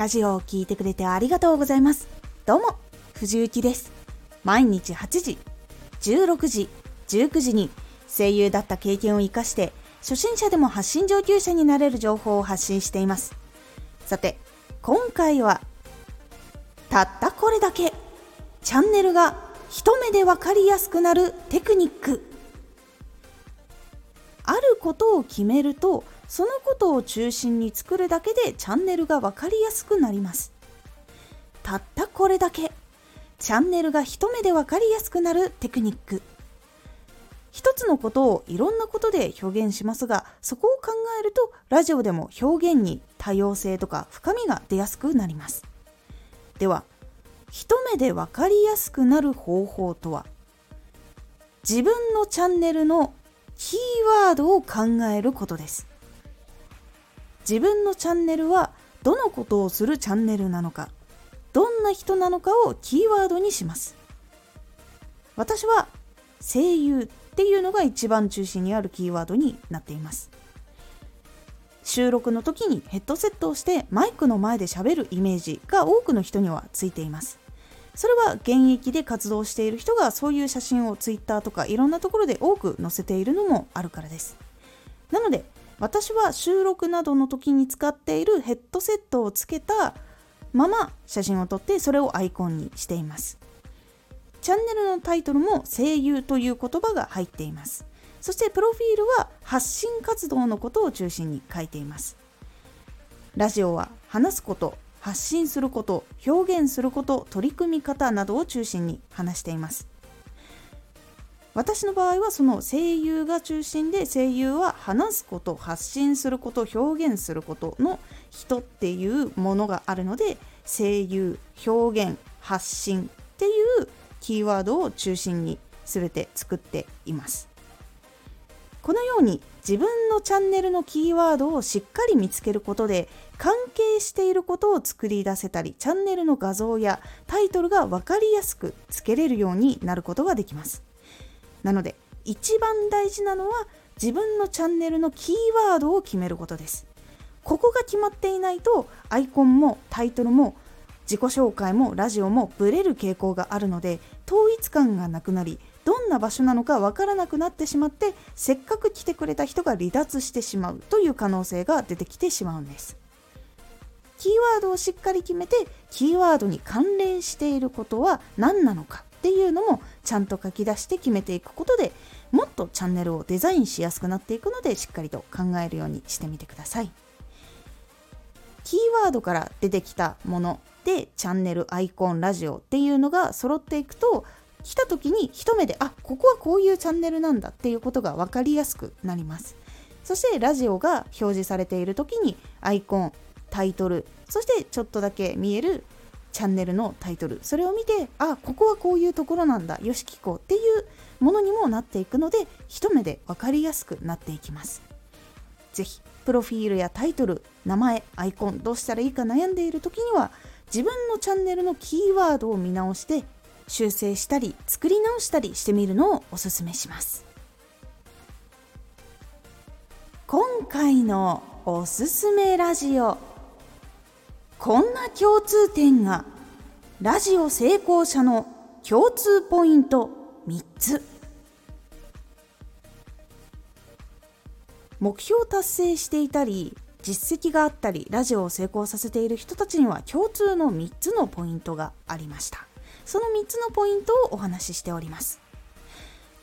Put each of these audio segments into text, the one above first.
ラジオを聴いてくれてありがとうございます。どうも、藤幸です。毎日8時、16時、19時に声優だった経験を活かして初心者でも発信上級者になれる情報を発信しています。さて、今回はたったこれだけチャンネルが一目でわかりやすくなるテクニックあることを決めるとそのことを中心に作るだけでチャンネルが分かりやすくなります。たったこれだけチャンネルが一目で分かりやすくなるテクニック。一つのことをいろんなことで表現しますがそこを考えるとラジオでも表現に多様性とか深みが出やすくなります。では一目で分かりやすくなる方法とは自分のチャンネルのキーワードを考えることです。自分のチャンネルはどのことをするチャンネルなのかどんな人なのかをキーワードにします。私は声優っていうのが一番中心にあるキーワードになっています。収録の時にヘッドセットをしてマイクの前で喋るイメージが多くの人にはついています。それは現役で活動している人がそういう写真を Twitter とかいろんなところで多く載せているのもあるからです。なので私は収録などの時に使っているヘッドセットをつけたまま写真を撮ってそれをアイコンにしています。チャンネルのタイトルも声優という言葉が入っています。そしてプロフィールは発信活動のことを中心に書いています。ラジオは話すこと発信すること表現すること取り組み方などを中心に話しています。私の場合はその声優が中心で声優は話すこと発信すること表現することの人っていうものがあるので声優表現発信っていうキーワードを中心に全て作っています。このように自分のチャンネルのキーワードをしっかり見つけることで関係していることを作り出せたりチャンネルの画像やタイトルが分かりやすくつけれるようになることができます。なので一番大事なのは自分のチャンネルのキーワードを決めることです。ここが決まっていないとアイコンもタイトルも自己紹介もラジオもブレる傾向があるので統一感がなくなりどんな場所なのかわからなくなってしまってせっかく来てくれた人が離脱してしまうという可能性が出てきてしまうんです。キーワードをしっかり決めてキーワードに関連していることは何なのか。っていうのもちゃんと書き出して決めていくことでもっとチャンネルをデザインしやすくなっていくのでしっかりと考えるようにしてみてください。キーワードから出てきたものでチャンネルアイコンラジオっていうのが揃っていくと来た時に一目であここはこういうチャンネルなんだっていうことが分かりやすくなります。そしてラジオが表示されている時にアイコンタイトルそしてちょっとだけ見えるチャンネルのタイトル。それを見てあここはこういうところなんだ。よし聞こうっていうものにもなっていくので一目で分かりやすくなっていきます。是非プロフィールやタイトル名前アイコンどうしたらいいか悩んでいる時には自分のチャンネルのキーワードを見直して修正したり作り直したりしてみるのをおすすめします。今回のおすすめラジオ。こんな共通点が。ラジオ成功者の共通ポイント。3つ。目標達成していたり実績があったりラジオを成功させている人たちには共通の3つのポイントがありました。その3つのポイントをお話ししております。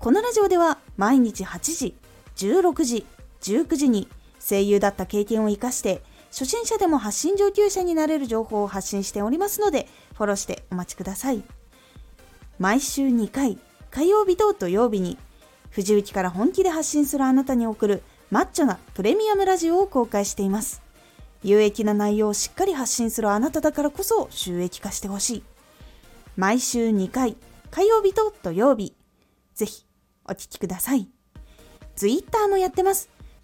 このラジオでは毎日8時16時19時に声優だった経験を生かして初心者でも発信上級者になれる情報を発信しておりますので、フォローしてお待ちください。毎週2回、火曜日と土曜日に、藤雪から本気で発信するあなたに送るマッチョなプレミアムラジオを公開しています。有益な内容をしっかり発信するあなただからこそ収益化してほしい。毎週2回、火曜日と土曜日。ぜひ、お聴きください。Twitter もやってます。